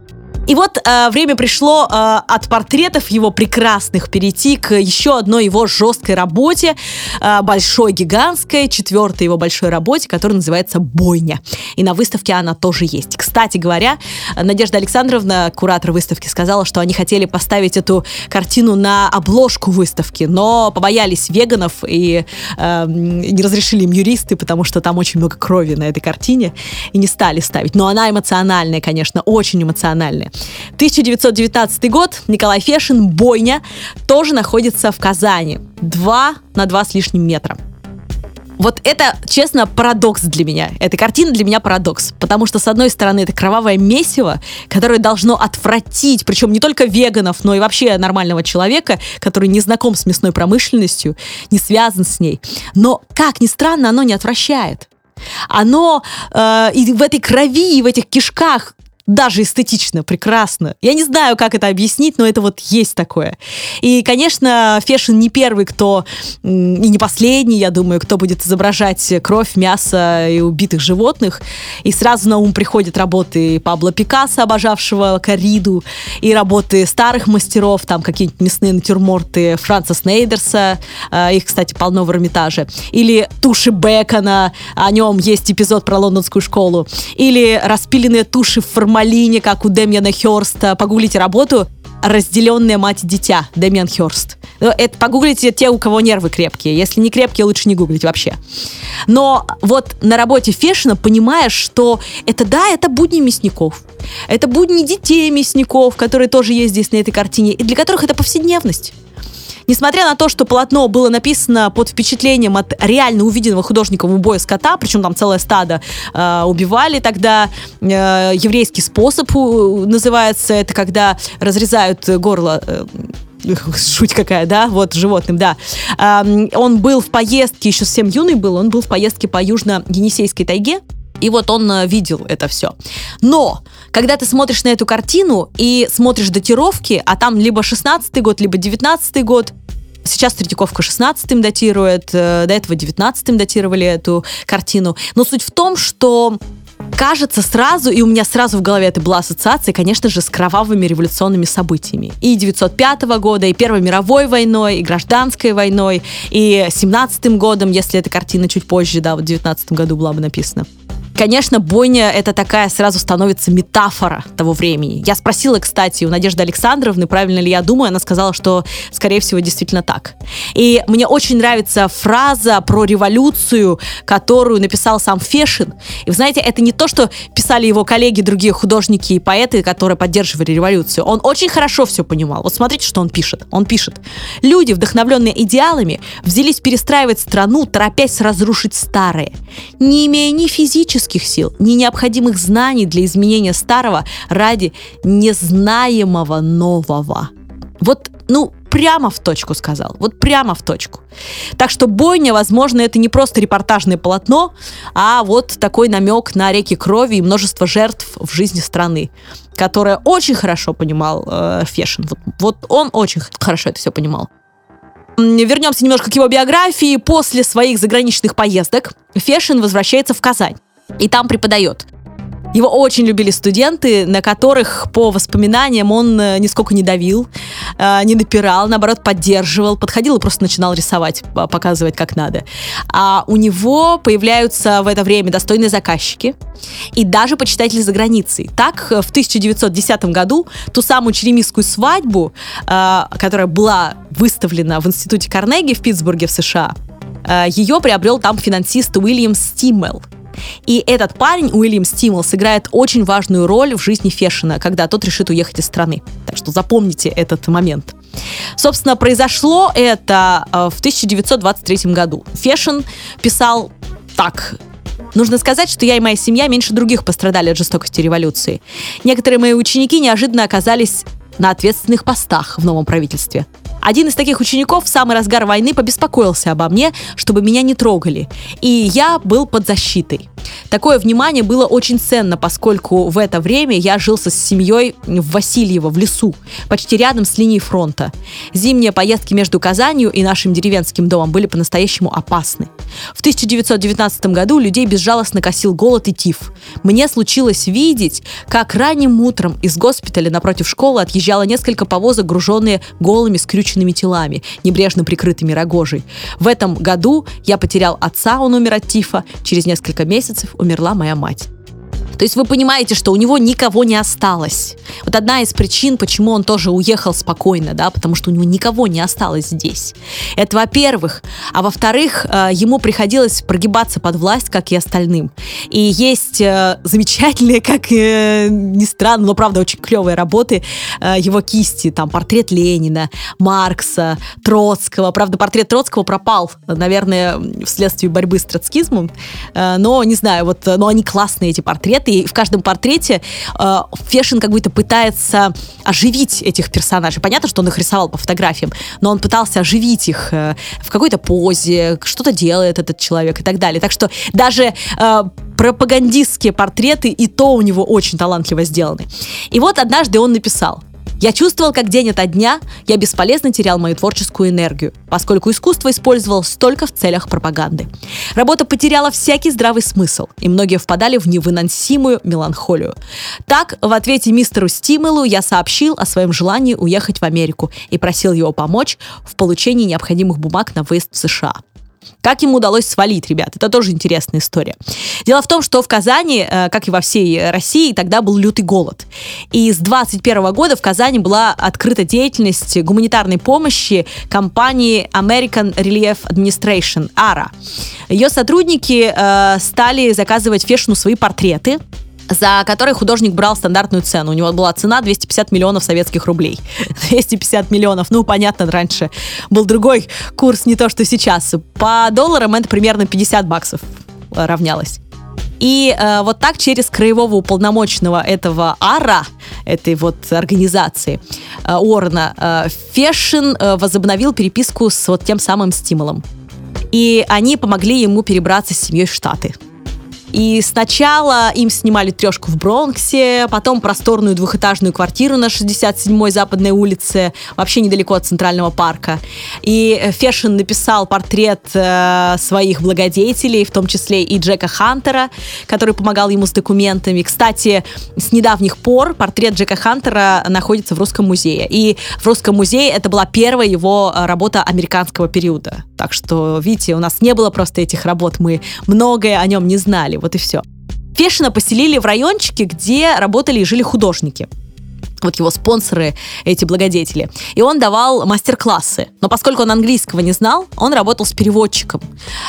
И вот э, время пришло э, от портретов его прекрасных перейти к еще одной его жесткой работе, э, большой, гигантской, четвертой его большой работе, которая называется «Бойня». И на выставке она тоже есть. Кстати говоря, Надежда Александровна, куратор выставки, сказала, что они хотели поставить эту картину на обложку выставки, но побоялись веганов и э, не разрешили им юристы, потому что там очень много крови на этой картине, и не стали ставить. Но она эмоциональная, конечно, очень эмоциональная. 1919 год, Николай Фешин, «Бойня», тоже находится в Казани. Два на два с лишним метра. Вот это, честно, парадокс для меня. Эта картина для меня парадокс. Потому что, с одной стороны, это кровавое месиво, которое должно отвратить, причем не только веганов, но и вообще нормального человека, который не знаком с мясной промышленностью, не связан с ней. Но, как ни странно, оно не отвращает. Оно э, и в этой крови, и в этих кишках даже эстетично, прекрасно. Я не знаю, как это объяснить, но это вот есть такое. И, конечно, Фешин не первый, кто, и не последний, я думаю, кто будет изображать кровь, мясо и убитых животных. И сразу на ум приходят работы Пабло Пикассо, обожавшего кориду, и работы старых мастеров, там какие-нибудь мясные натюрморты Франца Снейдерса, э, их, кстати, полно в Эрмитаже, или туши Бекона, о нем есть эпизод про лондонскую школу, или распиленные туши в формате Малине, как у Демьяна Херста. Погуглите работу «Разделенная мать и дитя» Дэмиан Херст. Ну, это погуглите те, у кого нервы крепкие. Если не крепкие, лучше не гуглить вообще. Но вот на работе Фешина понимаешь, что это да, это будни мясников. Это будни детей мясников, которые тоже есть здесь на этой картине, и для которых это повседневность. Несмотря на то, что полотно было написано под впечатлением от реально увиденного художником убоя скота, причем там целое стадо э, убивали тогда, э, еврейский способ называется, это когда разрезают горло э, шуть какая, да, вот животным, да. Он был в поездке, еще совсем юный был, он был в поездке по Южно-Енисейской тайге, и вот он э, видел это все. Но, когда ты смотришь на эту картину и смотришь датировки, а там либо 16 год, либо 19 год, Сейчас Третьяковка 16-м датирует, э, до этого 19-м датировали эту картину. Но суть в том, что кажется сразу, и у меня сразу в голове это была ассоциация, конечно же, с кровавыми революционными событиями. И 905 года, и Первой мировой войной, и гражданской войной, и 17 годом, если эта картина чуть позже, да, в 19 году была бы написана. Конечно, бойня это такая сразу становится метафора того времени. Я спросила, кстати, у Надежды Александровны, правильно ли я думаю, она сказала, что, скорее всего, действительно так. И мне очень нравится фраза про революцию, которую написал сам Фешин. И вы знаете, это не то, что писали его коллеги, другие художники и поэты, которые поддерживали революцию. Он очень хорошо все понимал. Вот смотрите, что он пишет. Он пишет. Люди, вдохновленные идеалами, взялись перестраивать страну, торопясь разрушить старое, не имея ни физического физических сил, ни необходимых знаний для изменения старого ради незнаемого нового. Вот, ну, прямо в точку сказал. Вот прямо в точку. Так что бойня, возможно, это не просто репортажное полотно, а вот такой намек на реки крови и множество жертв в жизни страны, которое очень хорошо понимал э, Фешин. Вот, вот он очень хорошо это все понимал. Вернемся немножко к его биографии. После своих заграничных поездок Фешин возвращается в Казань и там преподает. Его очень любили студенты, на которых, по воспоминаниям, он э, нисколько не давил, э, не напирал, наоборот, поддерживал, подходил и просто начинал рисовать, показывать, как надо. А у него появляются в это время достойные заказчики и даже почитатели за границей. Так, в 1910 году ту самую черемисскую свадьбу, э, которая была выставлена в Институте Карнеги в Питтсбурге в США, ее приобрел там финансист Уильям Стиммел – и этот парень, Уильям Стимул, сыграет очень важную роль в жизни Фешина, когда тот решит уехать из страны. Так что запомните этот момент. Собственно, произошло это э, в 1923 году. Фешин писал так. Нужно сказать, что я и моя семья меньше других пострадали от жестокости революции. Некоторые мои ученики неожиданно оказались на ответственных постах в новом правительстве. Один из таких учеников в самый разгар войны побеспокоился обо мне, чтобы меня не трогали. И я был под защитой. Такое внимание было очень ценно, поскольку в это время я жил со семьей в Васильево, в лесу, почти рядом с линией фронта. Зимние поездки между Казанью и нашим деревенским домом были по-настоящему опасны. В 1919 году людей безжалостно косил голод и тиф. Мне случилось видеть, как ранним утром из госпиталя напротив школы отъезжало несколько повозок, груженные голыми скрюченными скрюченными телами, небрежно прикрытыми рогожей. В этом году я потерял отца, он умер от тифа. Через несколько месяцев умерла моя мать. То есть вы понимаете, что у него никого не осталось. Вот одна из причин, почему он тоже уехал спокойно, да, потому что у него никого не осталось здесь. Это во-первых. А во-вторых, э, ему приходилось прогибаться под власть, как и остальным. И есть э, замечательные, [laughs] как э, ни странно, но правда очень клевые работы его кисти. Там портрет Ленина, Маркса, Троцкого. Правда, портрет Троцкого пропал, наверное, вследствие борьбы с троцкизмом. Но, не знаю, вот, но они классные, эти портреты портрет, и в каждом портрете э, Фешин как будто пытается оживить этих персонажей. Понятно, что он их рисовал по фотографиям, но он пытался оживить их э, в какой-то позе, что-то делает этот человек и так далее. Так что даже э, пропагандистские портреты и то у него очень талантливо сделаны. И вот однажды он написал – я чувствовал, как день ото дня я бесполезно терял мою творческую энергию, поскольку искусство использовалось только в целях пропаганды. Работа потеряла всякий здравый смысл, и многие впадали в невыносимую меланхолию. Так, в ответе мистеру Стимелу я сообщил о своем желании уехать в Америку и просил его помочь в получении необходимых бумаг на выезд в США. Как ему удалось свалить, ребят? Это тоже интересная история. Дело в том, что в Казани, э, как и во всей России, тогда был лютый голод. И с 21 года в Казани была открыта деятельность гуманитарной помощи компании American Relief Administration, ARA. Ее сотрудники э, стали заказывать Фешну свои портреты, за который художник брал стандартную цену. У него была цена 250 миллионов советских рублей. [laughs] 250 миллионов, ну, понятно, раньше был другой курс, не то, что сейчас. По долларам это примерно 50 баксов равнялось. И э, вот так через краевого уполномоченного этого АРА, этой вот организации, э, Орна, э, Фешин э, возобновил переписку с вот тем самым стимулом. И они помогли ему перебраться с семьей в Штаты. И сначала им снимали трешку в Бронксе, потом просторную двухэтажную квартиру на 67-й Западной улице, вообще недалеко от Центрального парка. И Фешин написал портрет э, своих благодетелей, в том числе и Джека Хантера, который помогал ему с документами. Кстати, с недавних пор портрет Джека Хантера находится в Русском музее. И в Русском музее это была первая его э, работа американского периода. Так что, видите, у нас не было просто этих работ, мы многое о нем не знали, вот и все. Фешина поселили в райончике, где работали и жили художники вот его спонсоры, эти благодетели. И он давал мастер-классы. Но поскольку он английского не знал, он работал с переводчиком.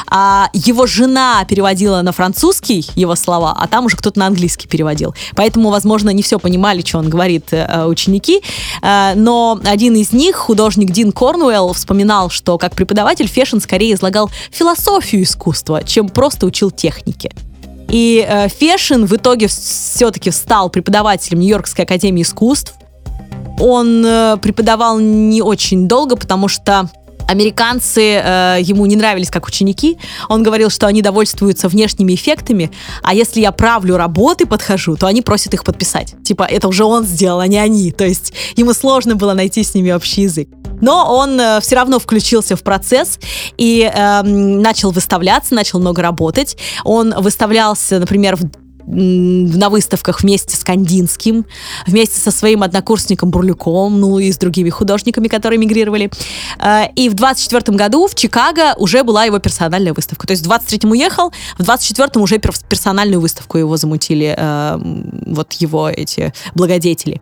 А его жена переводила на французский его слова, а там уже кто-то на английский переводил. Поэтому, возможно, не все понимали, что он говорит э, ученики. Э, но один из них, художник Дин Корнуэлл, вспоминал, что как преподаватель Фешин скорее излагал философию искусства, чем просто учил техники. И э, Фешин в итоге все-таки стал преподавателем Нью-Йоркской академии искусств. Он э, преподавал не очень долго, потому что американцы э, ему не нравились как ученики. Он говорил, что они довольствуются внешними эффектами, а если я правлю работы подхожу, то они просят их подписать. Типа, это уже он сделал, а не они. То есть ему сложно было найти с ними общий язык. Но он э, все равно включился в процесс и э, начал выставляться, начал много работать. Он выставлялся, например, в на выставках вместе с Кандинским, вместе со своим однокурсником Бурлюком, ну и с другими художниками, которые мигрировали. Э, и в 24 году в Чикаго уже была его персональная выставка. То есть в 23-м уехал, в 24-м уже персональную выставку его замутили э, вот его эти благодетели.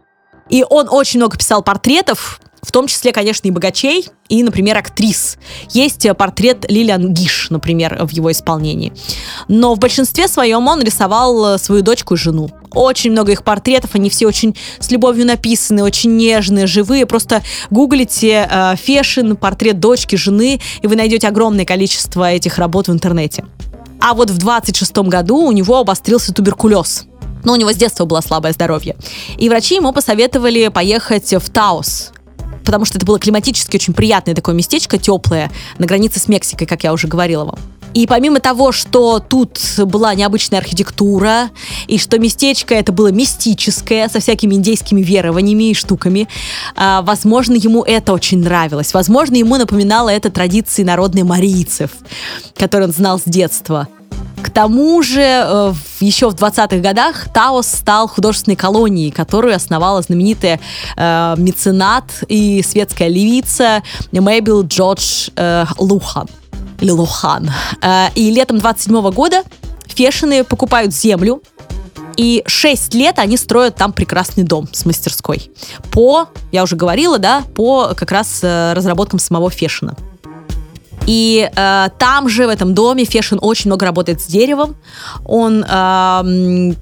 И он очень много писал портретов, в том числе, конечно, и богачей, и, например, актрис. Есть э, портрет Лилиан Гиш, например, в его исполнении. Но в большинстве своем он рисовал э, свою дочку и жену. Очень много их портретов, они все очень с любовью написаны, очень нежные, живые. Просто гуглите э, фешин, портрет дочки, жены, и вы найдете огромное количество этих работ в интернете. А вот в 26 году у него обострился туберкулез. Но у него с детства было слабое здоровье. И врачи ему посоветовали поехать в Таус, потому что это было климатически очень приятное такое местечко, теплое, на границе с Мексикой, как я уже говорила вам. И помимо того, что тут была необычная архитектура, и что местечко это было мистическое, со всякими индейскими верованиями и штуками, э, возможно, ему это очень нравилось. Возможно, ему напоминало это традиции народной марийцев, которые он знал с детства. К тому же, э, еще в 20-х годах Таос стал художественной колонией, которую основала знаменитая э, меценат и светская левица Мэйбл Джордж э, Лухан. Или Лухан. Э, и летом 27 -го года Фешины покупают землю, и 6 лет они строят там прекрасный дом с мастерской. По, я уже говорила, да, по как раз э, разработкам самого Фешина. И э, там же, в этом доме, Фешин очень много работает с деревом. Он э,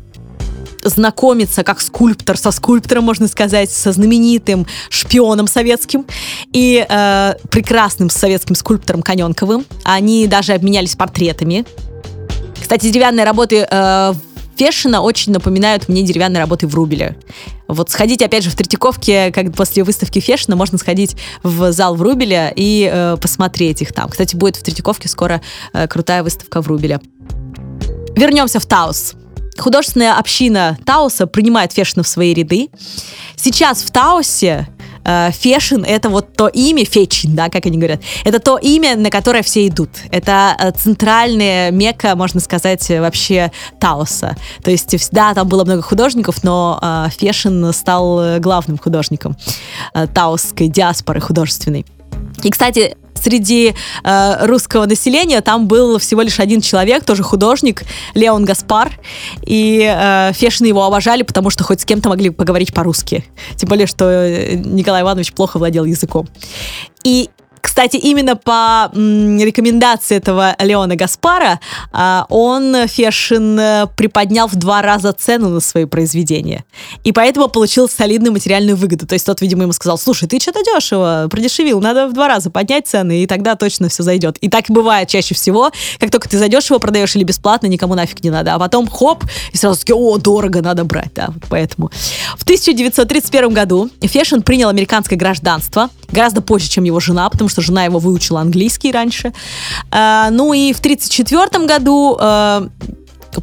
знакомится как скульптор со скульптором, можно сказать, со знаменитым шпионом советским и э, прекрасным советским скульптором Коненковым. Они даже обменялись портретами. Кстати, деревянные работы э, Фешина очень напоминают мне деревянные работы в Рубеле. Вот сходить, опять же, в Третьяковке, как после выставки Фешина, можно сходить в зал в Рубеле и э, посмотреть их там. Кстати, будет в Третьяковке скоро э, крутая выставка в Рубеле. Вернемся в Таус. Художественная община Тауса принимает Фешина в свои ряды. Сейчас в Таусе Фешин — это вот то имя, Фечин, да, как они говорят, это то имя, на которое все идут. Это э, центральная мека, можно сказать, вообще Таоса. То есть, да, там было много художников, но э, Фешин стал главным художником э, таосской диаспоры художественной. И, кстати, среди э, русского населения там был всего лишь один человек, тоже художник, Леон Гаспар. И э, Фешины его обожали, потому что хоть с кем-то могли поговорить по-русски. Тем более, что э, Николай Иванович плохо владел языком. И кстати, именно по рекомендации этого Леона Гаспара а, он, Фешин, э, приподнял в два раза цену на свои произведения. И поэтому получил солидную материальную выгоду. То есть тот, видимо, ему сказал, слушай, ты что-то дешево, продешевил, надо в два раза поднять цены, и тогда точно все зайдет. И так и бывает чаще всего, как только ты задешево продаешь или бесплатно, никому нафиг не надо. А потом хоп, и сразу таки, о, дорого, надо брать. Да, вот поэтому. В 1931 году Фешин принял американское гражданство, гораздо позже, чем его жена, потому что жена его выучила английский раньше. Э, ну и в 1934 году э,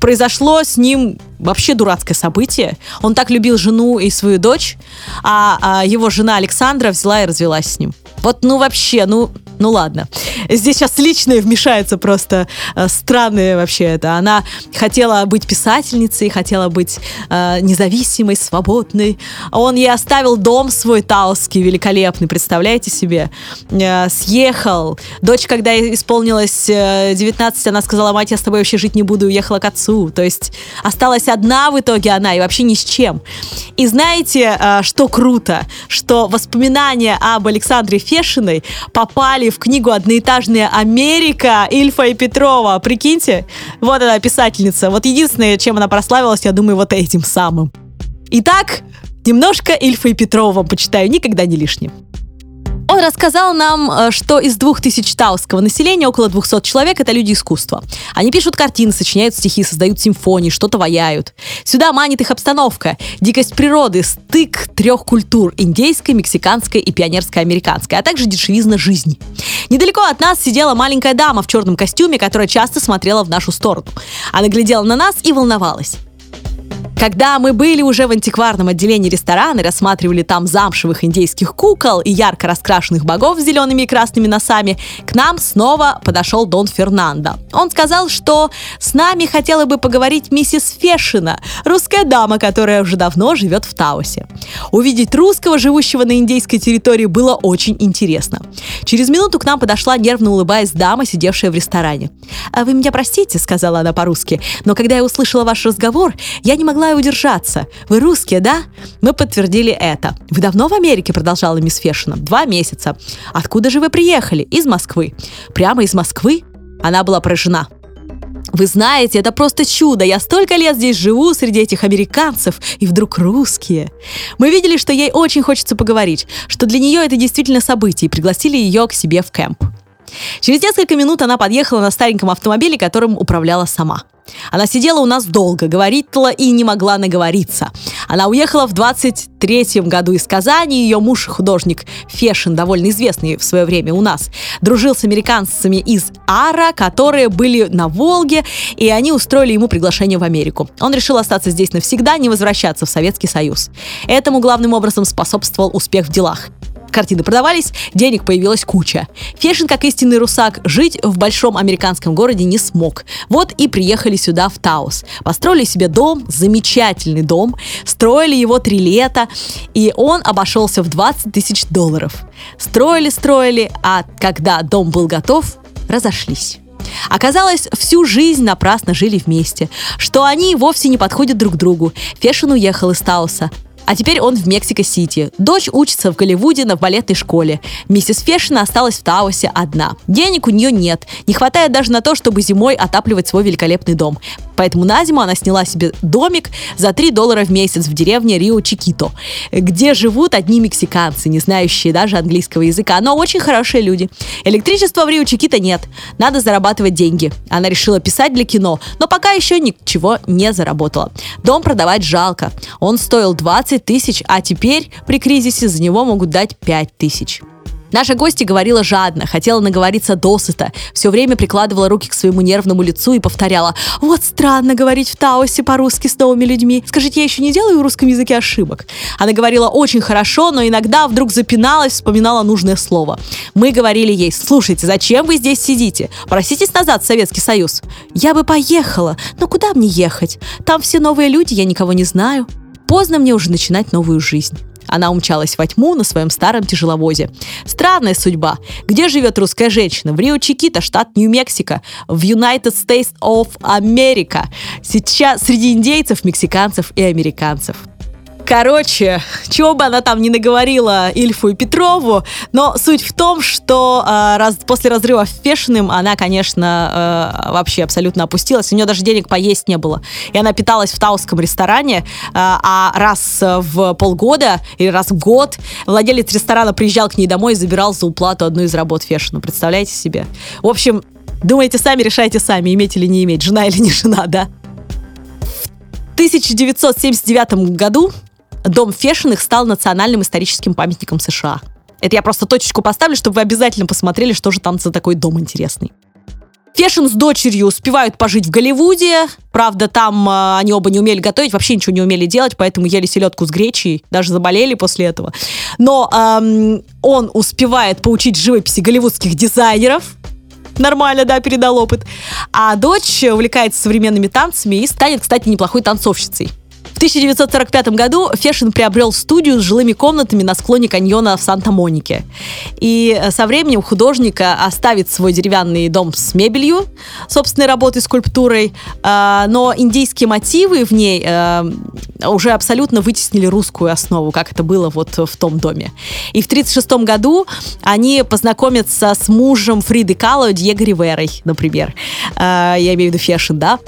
произошло с ним вообще дурацкое событие. Он так любил жену и свою дочь, а, а его жена Александра взяла и развелась с ним. Вот, ну вообще, ну, ну ладно. Здесь сейчас личное вмешается просто э, странное вообще это. Она хотела быть писательницей, хотела быть э, независимой, свободной. Он ей оставил дом свой таусский, великолепный, представляете себе? Э, съехал. Дочь, когда исполнилось 19, э, она сказала, мать, я с тобой вообще жить не буду, уехала к отцу. То есть осталась одна в итоге она и вообще ни с чем. И знаете, э, что круто? Что воспоминания об Александре Фешиной попали в книгу «Одноэтажная Америка» Ильфа и Петрова. Прикиньте, вот она писательница. Вот единственное, чем она прославилась, я думаю, вот этим самым. Итак, немножко Ильфа и Петрова почитаю, никогда не лишним. Он рассказал нам, э, что из двух тысяч тауского населения около 200 человек — это люди искусства. Они пишут картины, сочиняют стихи, создают симфонии, что-то ваяют. Сюда манит их обстановка, дикость природы, стык трех культур — индейской, мексиканской и пионерско-американской, а также дешевизна жизни. Недалеко от нас сидела маленькая дама в черном костюме, которая часто смотрела в нашу сторону. Она глядела на нас и волновалась. Когда мы были уже в антикварном отделении ресторана рассматривали там замшевых индейских кукол и ярко раскрашенных богов с зелеными и красными носами, к нам снова подошел Дон Фернандо. Он сказал, что с нами хотела бы поговорить миссис Фешина, русская дама, которая уже давно живет в Таосе. Увидеть русского, живущего на индейской территории, было очень интересно. Через минуту к нам подошла, нервно улыбаясь, дама, сидевшая в ресторане. «А «Вы меня простите», — сказала она по-русски, «но когда я услышала ваш разговор, я не могла желаю удержаться. Вы русские, да? Мы подтвердили это. Вы давно в Америке, продолжала мисс Фешина. Два месяца. Откуда же вы приехали? Из Москвы. Прямо из Москвы? Она была поражена. Вы знаете, это просто чудо. Я столько лет здесь живу среди этих американцев, и вдруг русские. Мы видели, что ей очень хочется поговорить, что для нее это действительно событие, и пригласили ее к себе в кемп. Через несколько минут она подъехала на стареньком автомобиле, которым управляла сама. Она сидела у нас долго, говорила и не могла наговориться. Она уехала в 23-м году из Казани, ее муж, художник Фешин, довольно известный в свое время у нас, дружил с американцами из Ара, которые были на Волге, и они устроили ему приглашение в Америку. Он решил остаться здесь навсегда, не возвращаться в Советский Союз. Этому главным образом способствовал успех в делах. Картины продавались, денег появилась куча. Фешин, как истинный русак, жить в большом американском городе не смог. Вот и приехали сюда, в Таус. Построили себе дом, замечательный дом, строили его три лета, и он обошелся в 20 тысяч долларов. Строили, строили, а когда дом был готов, разошлись. Оказалось, всю жизнь напрасно жили вместе, что они вовсе не подходят друг другу. Фешин уехал из Тауса, а теперь он в Мексико-Сити. Дочь учится в Голливуде на балетной школе. Миссис Фешина осталась в Таусе одна. Денег у нее нет. Не хватает даже на то, чтобы зимой отапливать свой великолепный дом. Поэтому на зиму она сняла себе домик за 3 доллара в месяц в деревне Рио-Чикито, где живут одни мексиканцы, не знающие даже английского языка, но очень хорошие люди. Электричества в Рио-Чикито нет. Надо зарабатывать деньги. Она решила писать для кино, но пока еще ничего не заработала. Дом продавать жалко. Он стоил 20 тысяч, а теперь при кризисе за него могут дать 5 тысяч. Наша гостья говорила жадно, хотела наговориться досыта, все время прикладывала руки к своему нервному лицу и повторяла «Вот странно говорить в Таосе по-русски с новыми людьми. Скажите, я еще не делаю в русском языке ошибок?» Она говорила очень хорошо, но иногда вдруг запиналась, вспоминала нужное слово. Мы говорили ей «Слушайте, зачем вы здесь сидите? Проситесь назад в Советский Союз». «Я бы поехала, но куда мне ехать? Там все новые люди, я никого не знаю». Поздно мне уже начинать новую жизнь. Она умчалась во тьму на своем старом тяжеловозе. Странная судьба. Где живет русская женщина? В Рио-Чикито, штат Нью-Мексико, в United States of America. Сейчас среди индейцев, мексиканцев и американцев. Короче, чего бы она там не наговорила Ильфу и Петрову, но суть в том, что э, раз, после разрыва с Фешиным она, конечно, э, вообще абсолютно опустилась. У нее даже денег поесть не было. И она питалась в тауском ресторане, э, а раз в полгода или раз в год владелец ресторана приезжал к ней домой и забирал за уплату одну из работ Фешину. Представляете себе? В общем, думайте сами, решайте сами, иметь или не иметь, жена или не жена, да? В 1979 году Дом Фешиных стал национальным историческим памятником США. Это я просто точечку поставлю, чтобы вы обязательно посмотрели, что же там за такой дом интересный. Фешин с дочерью успевают пожить в Голливуде. Правда, там э, они оба не умели готовить, вообще ничего не умели делать, поэтому ели селедку с гречей, даже заболели после этого. Но эм, он успевает поучить живописи голливудских дизайнеров, нормально, да, передал опыт. А дочь увлекается современными танцами и станет, кстати, неплохой танцовщицей. В 1945 году Фешин приобрел студию с жилыми комнатами на склоне каньона в Санта-Монике. И э, со временем художник оставит свой деревянный дом с мебелью, собственной работой, скульптурой, э, но индийские мотивы в ней э, уже абсолютно вытеснили русскую основу, как это было вот в том доме. И в 1936 году они познакомятся с мужем Фриды Кало, Диего Риверой, например. Я имею в виду Фешин, да?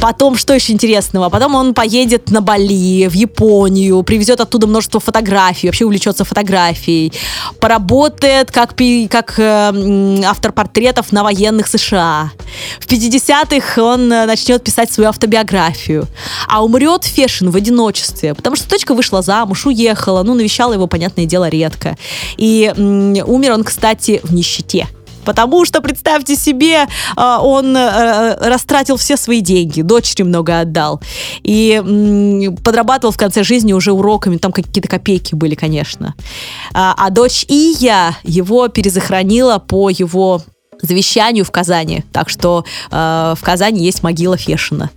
Потом, что еще интересного? Потом он поедет на Бали, в Японию, привезет оттуда множество фотографий, вообще увлечется фотографией, поработает как, как э, автор портретов на военных США. В 50-х он э, начнет писать свою автобиографию. А умрет Фешин в одиночестве, потому что дочка вышла замуж, уехала, ну, навещала его, понятное дело, редко. И м, умер он, кстати, в нищете. Потому что, представьте себе, а, он э, растратил все свои деньги, дочери много отдал. И подрабатывал в конце жизни уже уроками, там какие-то копейки были, конечно. А, а дочь Ия его перезахоронила по его завещанию в Казани. Так что э, в Казани есть могила Фешина.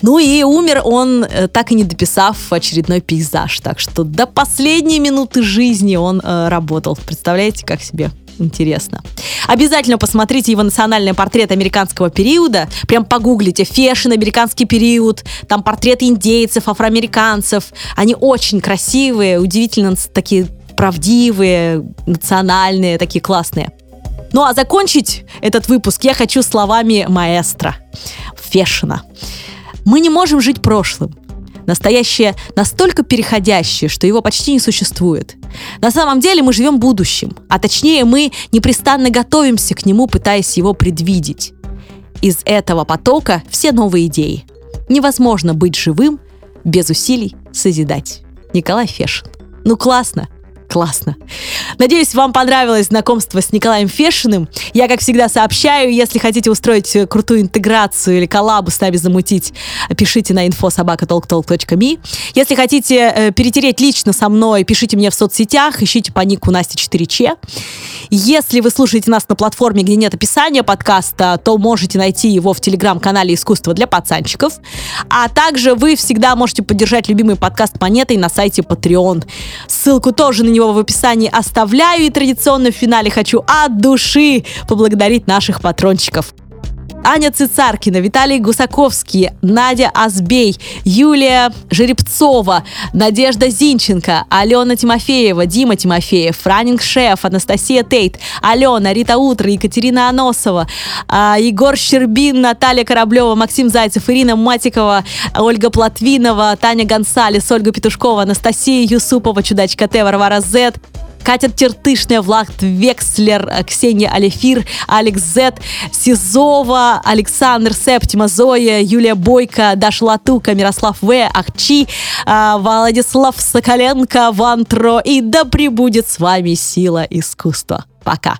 Ну и умер он, э, так и не дописав очередной пейзаж. Так что до последней минуты жизни он э, работал. Представляете, как себе интересно. Обязательно посмотрите его национальный портрет американского периода. Прям погуглите «Фешин. Американский период». Там портреты индейцев, афроамериканцев. Они очень красивые, удивительно такие правдивые, национальные, такие классные. Ну а закончить этот выпуск я хочу словами маэстро Фешина. Мы не можем жить прошлым. Настоящее настолько переходящее, что его почти не существует. На самом деле мы живем будущим, а точнее мы непрестанно готовимся к нему, пытаясь его предвидеть. Из этого потока все новые идеи. Невозможно быть живым без усилий созидать. Николай Фешин. Ну классно, классно. Надеюсь, вам понравилось знакомство с Николаем Фешиным. Я, как всегда, сообщаю, если хотите устроить э, крутую интеграцию или коллабу с нами замутить, пишите на info.sobakatalktalk.me. Если хотите э, перетереть лично со мной, пишите мне в соцсетях, ищите по нику Настя 4Ч. Если вы слушаете нас на платформе, где нет описания подкаста, то можете найти его в телеграм-канале «Искусство для пацанчиков». А также вы всегда можете поддержать любимый подкаст монетой на сайте Patreon. Ссылку тоже на него его в описании оставляю. И традиционно в финале хочу от души поблагодарить наших патрончиков. Аня Цицаркина, Виталий Гусаковский, Надя Азбей, Юлия Жеребцова, Надежда Зинченко, Алена Тимофеева, Дима Тимофеев, Франинг Шеф, Анастасия Тейт, Алена, Рита Утро, Екатерина Аносова, а, Егор Щербин, Наталья Кораблева, Максим Зайцев, Ирина Матикова, Ольга Платвинова, Таня Гонсалес, Ольга Петушкова, Анастасия Юсупова, Чудачка Т, Варвара Зет, Катя Тертышная, Влад Векслер, Ксения Алефир, Алекс Зет, Сизова, Александр Септима, Зоя, Юлия Бойко, Даша Латука, Мирослав В, Ахчи, а, Владислав Соколенко, Вантро. И да пребудет с вами сила искусства. Пока.